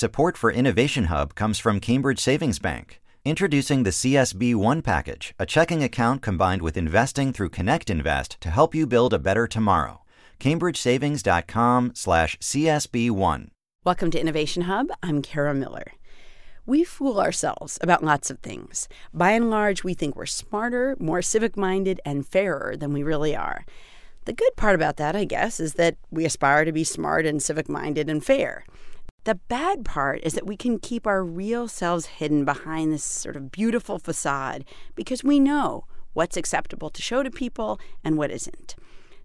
Support for Innovation Hub comes from Cambridge Savings Bank. Introducing the CSB One package, a checking account combined with investing through Connect Invest to help you build a better tomorrow. CambridgeSavings.com/slash/CSB1. Welcome to Innovation Hub. I'm Kara Miller. We fool ourselves about lots of things. By and large, we think we're smarter, more civic minded, and fairer than we really are. The good part about that, I guess, is that we aspire to be smart and civic minded and fair. The bad part is that we can keep our real selves hidden behind this sort of beautiful facade because we know what's acceptable to show to people and what isn't.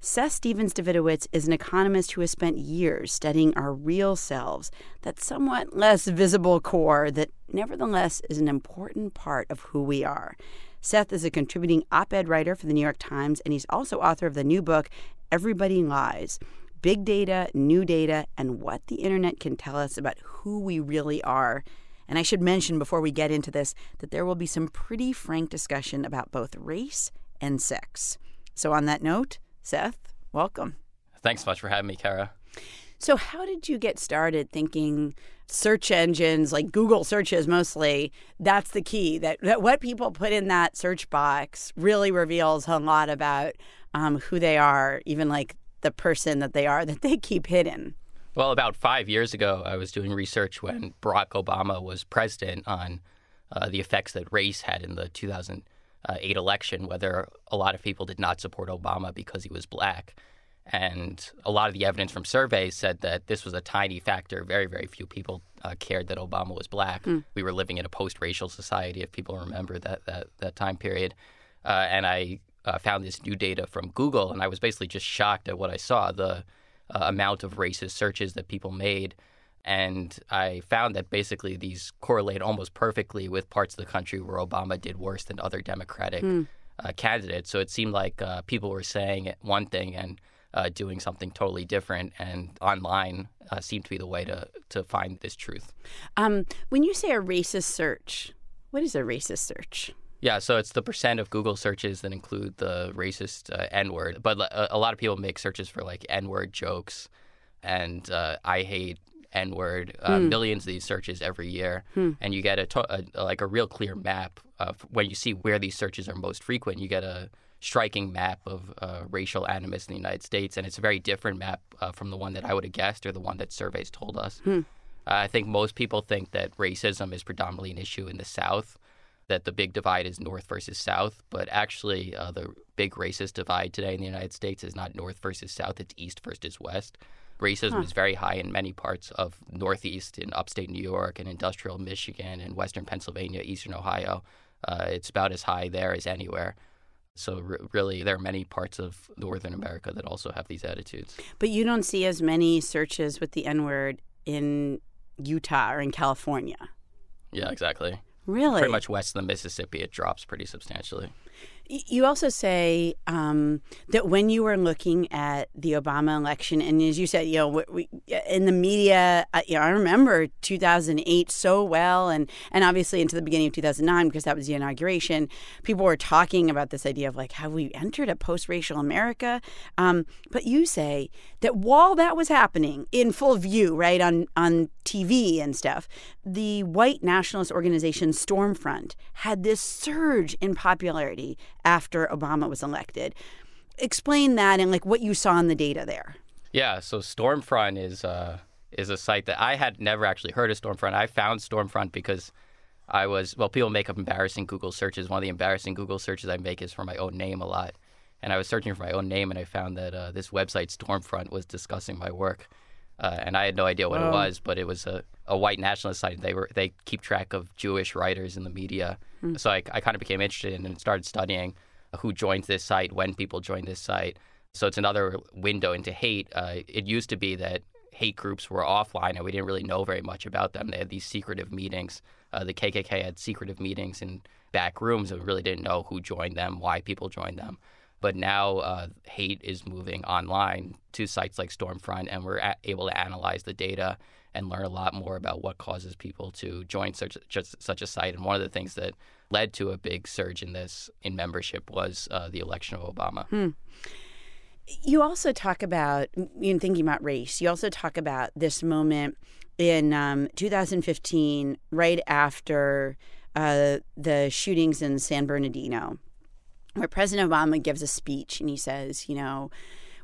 Seth Stephens Davidowitz is an economist who has spent years studying our real selves, that somewhat less visible core that nevertheless is an important part of who we are. Seth is a contributing op ed writer for the New York Times, and he's also author of the new book, Everybody Lies big data, new data, and what the internet can tell us about who we really are. And I should mention before we get into this that there will be some pretty frank discussion about both race and sex. So, on that note, Seth, welcome. Thanks so much for having me, Kara. So, how did you get started thinking search engines, like Google searches mostly, that's the key? That, that what people put in that search box really reveals a lot about um, who they are, even like the person that they are that they keep hidden. Well, about five years ago, I was doing research when Barack Obama was president on uh, the effects that race had in the 2008 election, whether a lot of people did not support Obama because he was black. And a lot of the evidence from surveys said that this was a tiny factor. Very, very few people uh, cared that Obama was black. Mm. We were living in a post racial society, if people remember that, that, that time period. Uh, and I uh, found this new data from Google, and I was basically just shocked at what I saw the uh, amount of racist searches that people made. And I found that basically these correlate almost perfectly with parts of the country where Obama did worse than other Democratic mm. uh, candidates. So it seemed like uh, people were saying one thing and uh, doing something totally different, and online uh, seemed to be the way to, to find this truth. Um, when you say a racist search, what is a racist search? Yeah, so it's the percent of Google searches that include the racist uh, N word. But a, a, lot of people make searches for like N word jokes and uh, I hate N word. Uh, hmm. Millions of these searches every year, hmm. and you get a, to- a, like a real clear map of when you see where these searches are most frequent. You get a striking map of uh, racial animus in the United States, and it's a very different map uh, from the one that I would have guessed or the one that surveys told us. Hmm. I think most people think that racism is predominantly an issue in the South that the big divide is North versus South, but actually, uh, the big racist divide today in the United States is not North versus South, it's East versus West. Racism huh. is very high in many parts of Northeast, in upstate New York, and industrial Michigan, and Western Pennsylvania, Eastern Ohio. Uh, it's about as high there as anywhere. So, r- really, there are many parts of Northern America that also have these attitudes. But you don't see as many searches with the N word in Utah or in California. Yeah, exactly. Really? Pretty much west of the Mississippi, it drops pretty substantially. You also say um, that when you were looking at the Obama election, and as you said, you know, we, in the media, you know, I remember 2008 so well, and and obviously into the beginning of 2009 because that was the inauguration. People were talking about this idea of like, have we entered a post-racial America? Um, but you say that while that was happening in full view, right on on TV and stuff, the white nationalist organization Stormfront had this surge in popularity after Obama was elected. Explain that and like what you saw in the data there. Yeah, so Stormfront is uh, is a site that I had never actually heard of Stormfront. I found Stormfront because I was well, people make up embarrassing Google searches. One of the embarrassing Google searches I make is for my own name a lot, and I was searching for my own name and I found that uh, this website Stormfront was discussing my work. Uh, and I had no idea what it was, but it was a, a white nationalist site. They were they keep track of Jewish writers in the media, mm. so I, I kind of became interested in and started studying who joins this site, when people join this site. So it's another window into hate. Uh, it used to be that hate groups were offline and we didn't really know very much about them. They had these secretive meetings. Uh, the KKK had secretive meetings in back rooms and we really didn't know who joined them, why people joined them. But now uh, hate is moving online to sites like Stormfront, and we're a- able to analyze the data and learn a lot more about what causes people to join such just such a site. And one of the things that led to a big surge in this in membership was uh, the election of Obama. Hmm. You also talk about, in thinking about race, you also talk about this moment in um, 2015, right after uh, the shootings in San Bernardino, where President Obama gives a speech and he says, you know,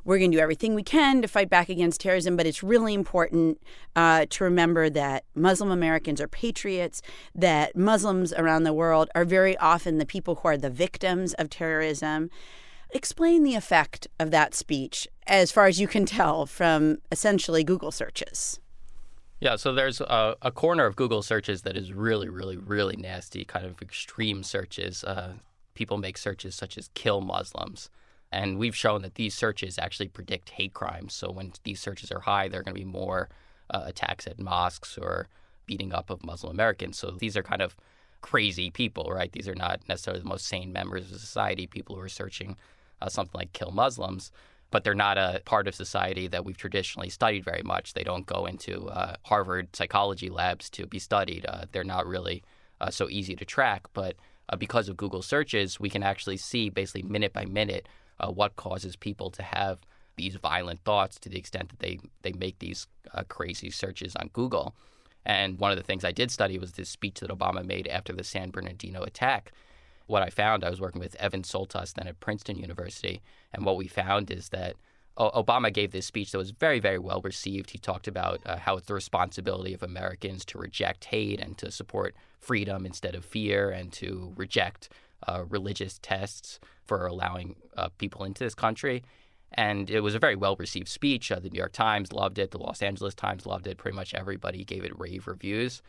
we're going to do everything we can to fight back against terrorism, but it's really important uh, to remember that Muslim Americans are patriots, that Muslims around the world are very often the people who are the victims of terrorism. Explain the effect of that speech as far as you can tell from essentially Google searches. Yeah, so there's a, a, corner of Google searches that is really, really, really nasty, kind of extreme searches. Uh, people make searches such as kill Muslims. And we've shown that these searches actually predict hate crimes. So when these searches are high, there are going to be more uh, attacks at mosques or beating up of Muslim Americans. So these are kind of crazy people, right? These are not necessarily the most sane members of society, people who are searching uh, something like kill Muslims. But they're not a part of society that we've traditionally studied very much. They don't go into uh, Harvard psychology labs to be studied. Uh, they're not really uh, so easy to track. But uh, because of Google searches, we can actually see basically minute by minute uh, what causes people to have these violent thoughts to the extent that they, they make these uh, crazy searches on Google. And one of the things I did study was this speech that Obama made after the San Bernardino attack. What I found, I was working with Evan Soltas then at Princeton University, and what we found is that Obama gave this speech that was very, very well received. He talked about uh, how it's the responsibility of Americans to reject hate and to support freedom instead of fear and to reject uh, religious tests for allowing uh, people into this country. And it was a very well received speech. Uh, the New York Times loved it. The Los Angeles Times loved it. Pretty much everybody gave it rave reviews.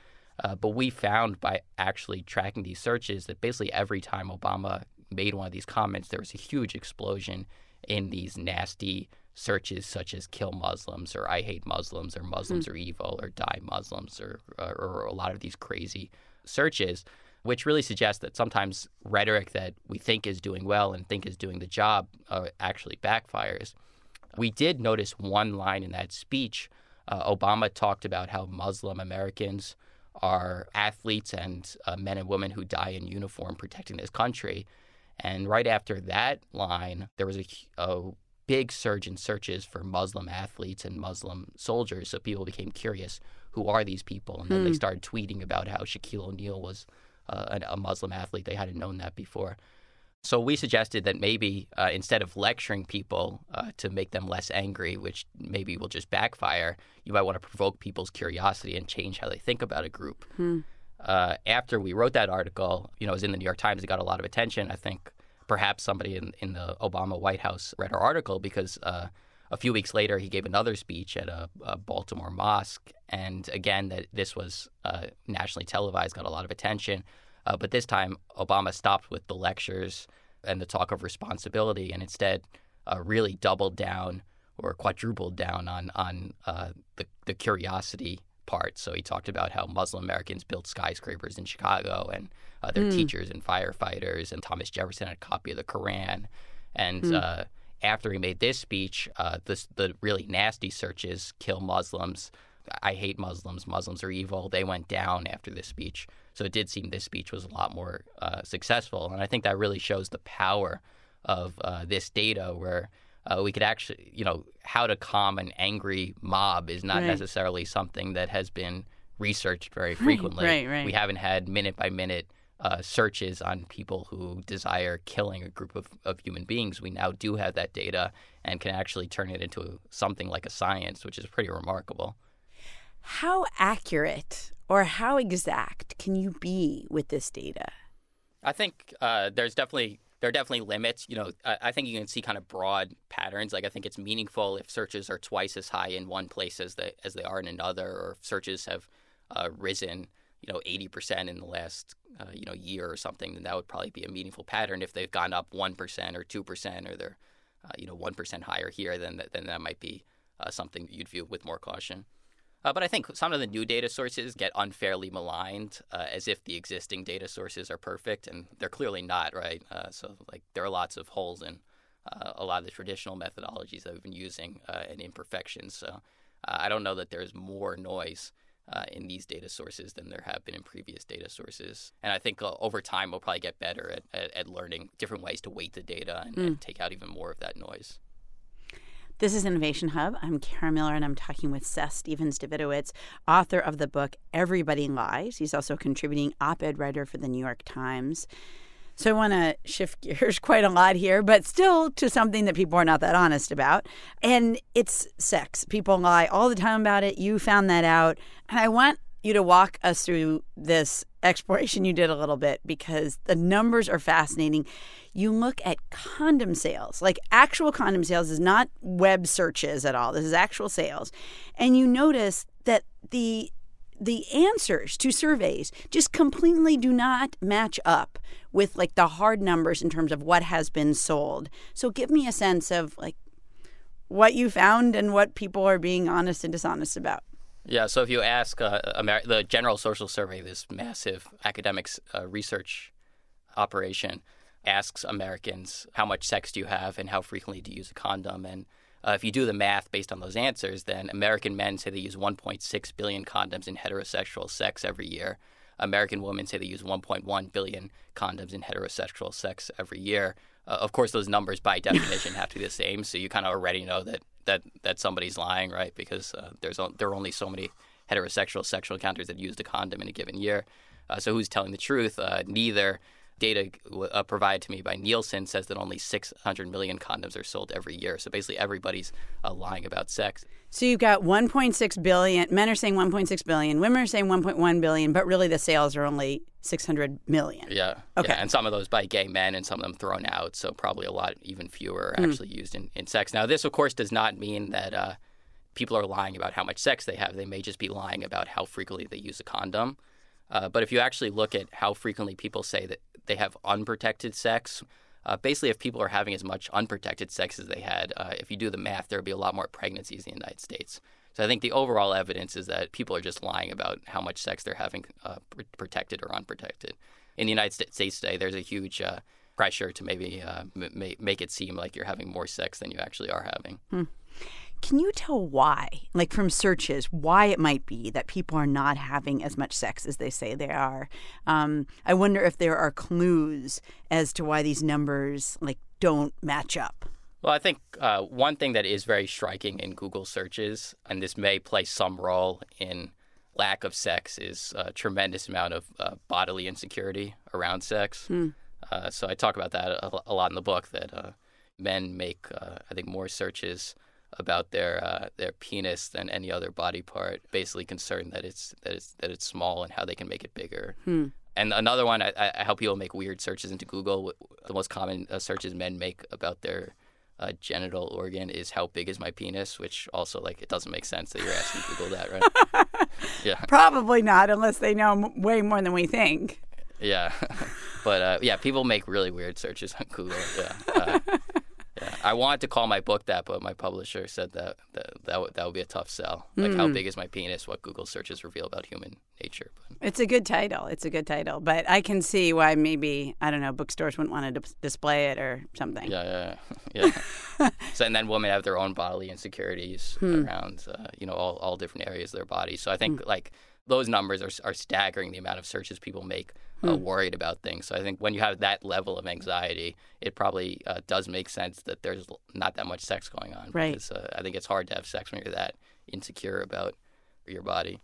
Uh, but we found by actually tracking these searches that basically every time Obama made one of these comments, there was a huge explosion in these nasty searches such as kill Muslims or I hate Muslims or Muslims mm. are evil or die Muslims or, or, or a lot of these crazy searches which really suggests that sometimes rhetoric that we think is doing well and think is doing the job uh, actually backfires. We did notice one line in that speech. Uh, Obama talked about how Muslim Americans are athletes and uh, men and women who die in uniform protecting this country. And right after that line, there was a, a big surge in searches for Muslim athletes and Muslim soldiers. So people became curious who are these people? And then hmm. they started tweeting about how Shaquille O'Neal was uh, a Muslim athlete. They hadn't known that before. So we suggested that maybe uh, instead of lecturing people uh, to make them less angry, which maybe will just backfire, you might want to provoke people's curiosity and change how they think about a group. Hmm. Uh, after we wrote that article, you know, it was in the New York Times. It got a lot of attention. I think perhaps somebody in, in the Obama White House read our article because uh, a few weeks later he gave another speech at a, a Baltimore mosque, and again that this was uh, nationally televised, got a lot of attention. Uh, but this time, Obama stopped with the lectures and the talk of responsibility, and instead uh, really doubled down or quadrupled down on on uh, the the curiosity part. So he talked about how Muslim Americans built skyscrapers in Chicago, and uh, their mm. teachers and firefighters, and Thomas Jefferson had a copy of the Koran, and mm. after he made this speech, uh, this, the really nasty searches kill Muslims. I hate Muslims. Muslims are evil. They went down after this speech. So it did seem this speech was a lot more uh, successful, and I think that really shows the power of uh, this data, where uh, we could actually, you know, how to calm an angry mob is not right. necessarily something that has been researched very frequently. Right, right. We haven't had minute by minute. Uh, searches on people who desire killing a group of, of human beings. We now do have that data and can actually turn it into something like a science, which is pretty remarkable. How accurate or how exact can you be with this data? I think uh, there's definitely there are definitely limits. You know, I, I, think you can see kind of broad patterns. Like I think it's meaningful if searches are twice as high in one place as they as they are in another, or if searches have uh, risen, you know, eighty percent in the last uh, you know year or something. Then that would probably be a meaningful pattern. If they've gone up one percent or two percent, or they're uh, you know one percent higher here, then then that might be uh, something you'd view with more caution. Uh, but I think some of the new data sources get unfairly maligned uh, as if the existing data sources are perfect, and they're clearly not, right? Uh, so, like, there are lots of holes in uh, a lot of the traditional methodologies that we've been using uh, and imperfections. So, uh, I don't know that there's more noise in these data sources than there have been in previous data sources. And I think over time, we'll probably get better at, at, at learning different ways to weight the data and, mm. and take out even more of that noise. This is Innovation Hub. I'm Kara Miller, and I'm talking with Seth Stephens Davidowitz, author of the book Everybody Lies. He's also a contributing op ed writer for the New York Times. So I want to shift gears quite a lot here, but still to something that people are not that honest about. And it's sex. People lie all the time about it. You found that out. And I want you to walk us through this exploration you did a little bit because the numbers are fascinating. You look at condom sales, like actual condom sales is not web searches at all. This is actual sales. And you notice that the the answers to surveys just completely do not match up with like the hard numbers in terms of what has been sold. So give me a sense of like what you found and what people are being honest and dishonest about. Yeah, so if you ask uh, Amer- the General Social Survey, this massive academic uh, research operation, asks Americans how much sex do you have and how frequently do you use a condom, and uh, if you do the math based on those answers, then American men say they use 1.6 billion condoms in heterosexual sex every year. American women say they use 1.1 billion condoms in heterosexual sex every year. Uh, of course, those numbers by definition have to be the same, so you kind of already know that that that somebody's lying, right? Because uh, there's there are only so many heterosexual sexual encounters that used a condom in a given year. Uh, so who's telling the truth? Uh, neither data uh, provided to me by Nielsen says that only 600 million condoms are sold every year. So basically, everybody's uh, lying about sex. So you've got 1.6 billion. Men are saying 1.6 billion. Women are saying 1.1 billion. But really, the sales are only 600 million. Yeah. Okay. Yeah, and some of those by gay men, and some of them thrown out. So probably a lot, even fewer, are actually used in, in sex. Now, this of course does not mean that. Uh, people are lying about how much sex they have. They may just be lying about how frequently they use a condom. Uh, but if you actually look at how frequently people say that they have unprotected sex, uh, basically, if people are having as much unprotected sex as they had, uh, if you do the math, there would be a lot more pregnancies in the United States. So I think the overall evidence is that people are just lying about how much sex they're having, uh, pr- protected or unprotected. In the United States today, there's a huge uh, pressure to maybe uh, m- make it seem like you're having more sex than you actually are having. Hmm. Can you tell why, like from searches, why it might be that people are not having as much sex as they say they are? Um, I wonder if there are clues as to why these numbers like don't match up. Well, I think uh, one thing that is very striking in Google searches, and this may play some role in lack of sex, is a tremendous amount of uh, bodily insecurity around sex. Hmm. Uh, so I talk about that a, a, lot in the book. That uh, men make, uh, I think, more searches about their uh, their penis than any other body part. Basically, concerned that it's that it's that it's small and how they can make it bigger. Hmm. And another one, I, I, help people make weird searches into Google. The most common uh, searches men make about their uh, genital organ is how big is my penis, which also like it doesn't make sense that you're asking Google that, right? yeah, probably not unless they know m- way more than we think. Yeah, but uh, yeah, people make really weird searches on Google. Yeah. Uh, yeah, I wanted to call my book that, but my publisher said that that that would, that would be a tough sell. Like, mm. how hmm. big is my penis? What Google searches reveal about human nature. But. It's a good title. It's a good title, but I can see why maybe I don't know bookstores wouldn't want to d- display it or something. Yeah, yeah, yeah. so and then women have their own bodily insecurities hmm. around uh, you know all all different areas of their body. So I think hmm. like those numbers are are staggering. The amount of searches people make uh, hmm. worried about things. So I think when you have that level of anxiety, it probably uh, does make sense that there's not that much sex going on. Right. Because uh, I think it's hard to have sex when you're that insecure about your body.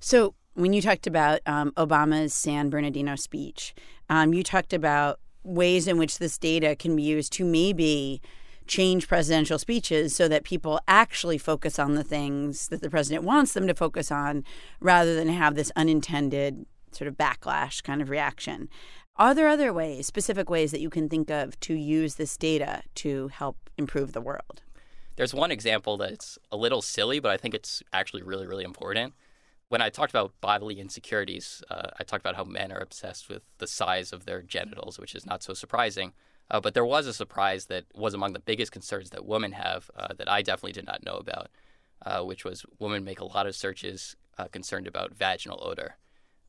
So when you talked about um, Obama's San Bernardino speech, um, you talked about ways in which this data can be used to maybe change presidential speeches so that people actually focus on the things that the president wants them to focus on rather than have this unintended sort of backlash kind of reaction. Are there other ways, specific ways that you can think of to use this data to help improve the world? There's one example that's a little silly, but I think it's actually really, really important. When I talked about bodily insecurities, uh, I talked about how men are obsessed with the size of their genitals, which is not so surprising. Uh, but there was a surprise that was among the biggest concerns that women have uh, that I definitely did not know about, uh, which was women make a lot of searches uh, concerned about vaginal odor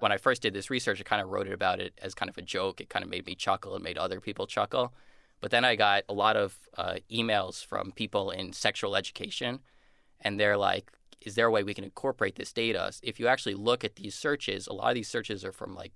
when I first did this research, I kind of wrote it about it as kind of a joke. It kind of made me chuckle. It made other people chuckle. But then I got a lot of uh, emails from people in sexual education, and they're like, "Is there a way we can incorporate this data?" If you actually look at these searches, a lot of these searches are from like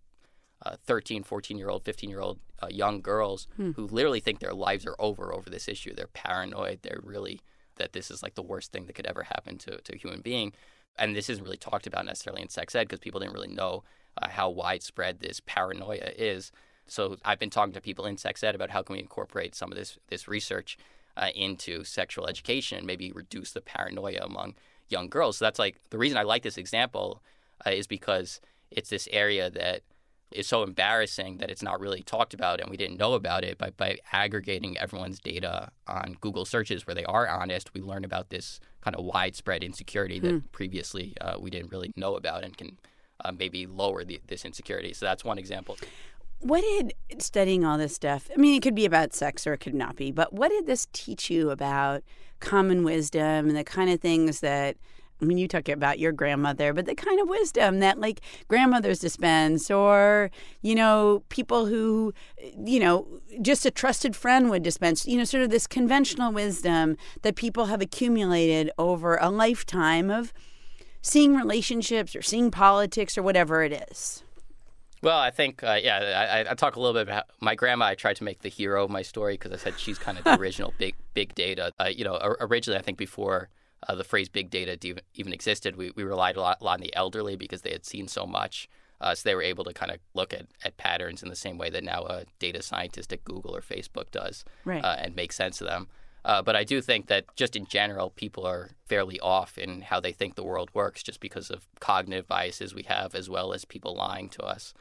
uh, 13, 14 year old, 15 year old uh, young girls hmm. who literally think their lives are over over this issue. They're paranoid. They're really that this is like the worst thing that could ever happen to, to a human being. And this isn't really talked about necessarily in sex ed because people didn't really know uh, how widespread this paranoia is. So I've been talking to people in sex ed about how can we incorporate some of this this research uh, into sexual education and maybe reduce the paranoia among young girls. So that's like the reason I like this example uh, is because it's this area that is so embarrassing that it's not really talked about and we didn't know about it. But by aggregating everyone's data on Google searches where they are honest, we learn about this kind of widespread insecurity that hmm. previously uh, we didn't really know about and can uh, maybe lower the, this insecurity. So that's one example. What did studying all this stuff? I mean, it could be about sex or it could not be, but what did this teach you about common wisdom and the kind of things that I mean, you talk about your grandmother, but the kind of wisdom that like grandmothers dispense, or, you know, people who, you know, just a trusted friend would dispense, you know, sort of this conventional wisdom that people have accumulated over a lifetime of seeing relationships or seeing politics or whatever it is. Well, I think, uh, yeah, I, I, talk a little bit about my grandma. I tried to make the hero of my story because I said she's kind of the original big big data. Uh, you know, originally I think before uh, the phrase big data even existed, we, we relied a lot, a lot on the elderly because they had seen so much. Uh, so they were able to kind of look at, at patterns in the same way that now a data scientist at Google or Facebook does right. uh, and make sense of them. Uh, but I do think that just in general, people are fairly off in how they think the world works just because of cognitive biases we have, as well as people lying to us.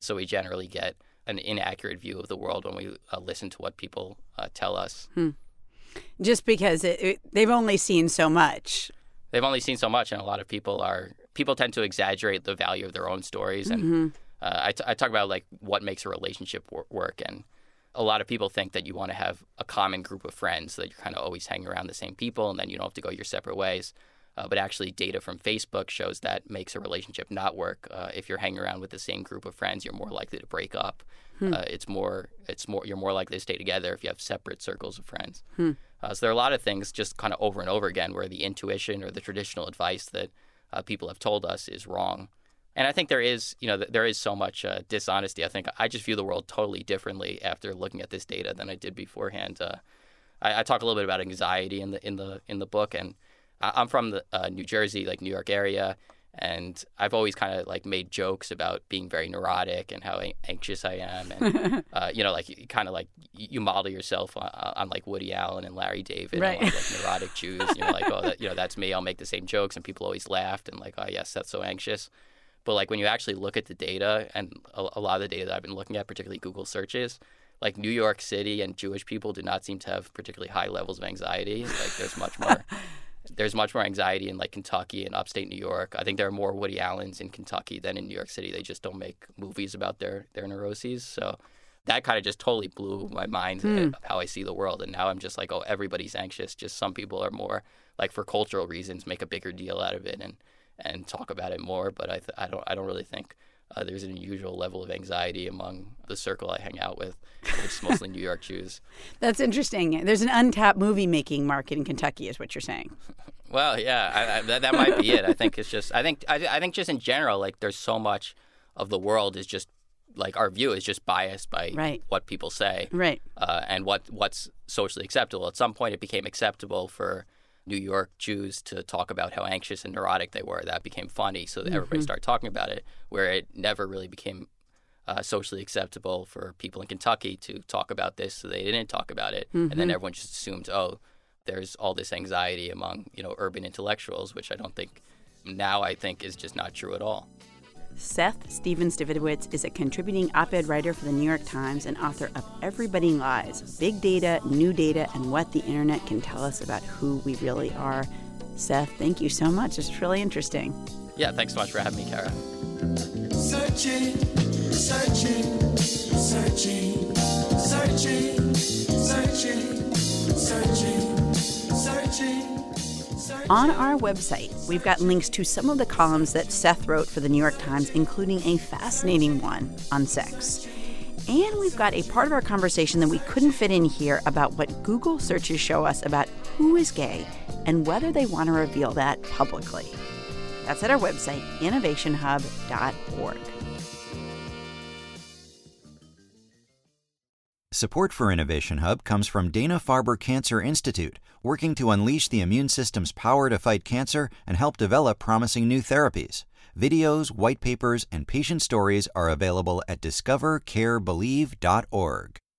So we generally get an inaccurate view of the world when we uh, listen to what people uh, tell us. Hmm just because it, it, they've only seen so much. They've only seen so much, and a lot of people are people tend to exaggerate the value of their own stories. And mm-hmm. uh, I, t- I talk about like what makes a relationship wor- work, and a lot of people think that you want to have a common group of friends so that you're kind of always hanging around the same people, and then you don't have to go your separate ways. Uh, but actually, data from Facebook shows that makes a relationship not work. Uh, if you're hanging around with the same group of friends, you're more likely to break up. Hmm. Uh, it's more, it's more, you're more likely to stay together if you have separate circles of friends. Hmm. Uh, so there are a lot of things just kind of over and over again where the intuition or the traditional advice that uh, people have told us is wrong. And I think there is, you know, there is so much uh, dishonesty. I think I just view the world totally differently after looking at this data than I did beforehand. I, I talk a little bit about anxiety in the in the in the book, and I'm from the uh, New Jersey, like New York area, and I've always kind of like made jokes about being very neurotic and how anxious I am, and uh, you know, like kind of like you model yourself on, on, like Woody Allen and Larry David, right? And, like neurotic Jews. You're like, oh, that, you know, that's me. I'll make the same jokes, and people always laughed and like, oh yes, that's so anxious. But like when you actually look at the data, and a, a lot of the data that I've been looking at, particularly Google searches, like New York City and Jewish people do not seem to have particularly high levels of anxiety. Like there's much more there's much more anxiety in like Kentucky and upstate New York. I think there are more Woody Allens in Kentucky than in New York City. They just don't make movies about their their neuroses. So that kind of just totally blew my mind mm. of how I see the world. And now I'm just like, oh, everybody's anxious. Just some people are more like for cultural reasons make a bigger deal out of it and and talk about it more. But I th- I don't I don't really think uh, there's an unusual level of anxiety among the circle I hang out with, which is mostly New York Jews. That's interesting. There's an untapped movie making market in Kentucky, is what you're saying. well, yeah, I, I, that, that might be it. I think it's just I think I, I think just in general, like there's so much of the world is just like our view is just biased by right. what people say, right? Uh, and what what's socially acceptable. At some point, it became acceptable for New York Jews to talk about how anxious and neurotic they were. That became funny, so mm-hmm. everybody started talking about it. Where it never really became uh, socially acceptable for people in Kentucky to talk about this, so they didn't talk about it, mm-hmm. and then mm-hmm. everyone just assumed, oh, there's all this anxiety among you know urban intellectuals, which I don't think now I think is just not true at all. Seth Stephens Davidowitz is a contributing op ed writer for the New York Times and author of Everybody Lies Big Data, New Data, and What the Internet Can Tell Us About Who We Really Are. Seth, thank you so much. It's really interesting. Yeah, thanks so much for having me, Kara. Searching, searching, searching, searching, searching, searching, searching. On our website, we've got links to some of the columns that Seth wrote for the New York Times, including a fascinating one on sex. And we've got a part of our conversation that we couldn't fit in here about what Google searches show us about who is gay and whether they want to reveal that publicly. That's at our website, innovationhub.org. Support for Innovation Hub comes from Dana Farber Cancer Institute, working to unleash the immune system's power to fight cancer and help develop promising new therapies. Videos, white papers, and patient stories are available at discovercarebelieve.org.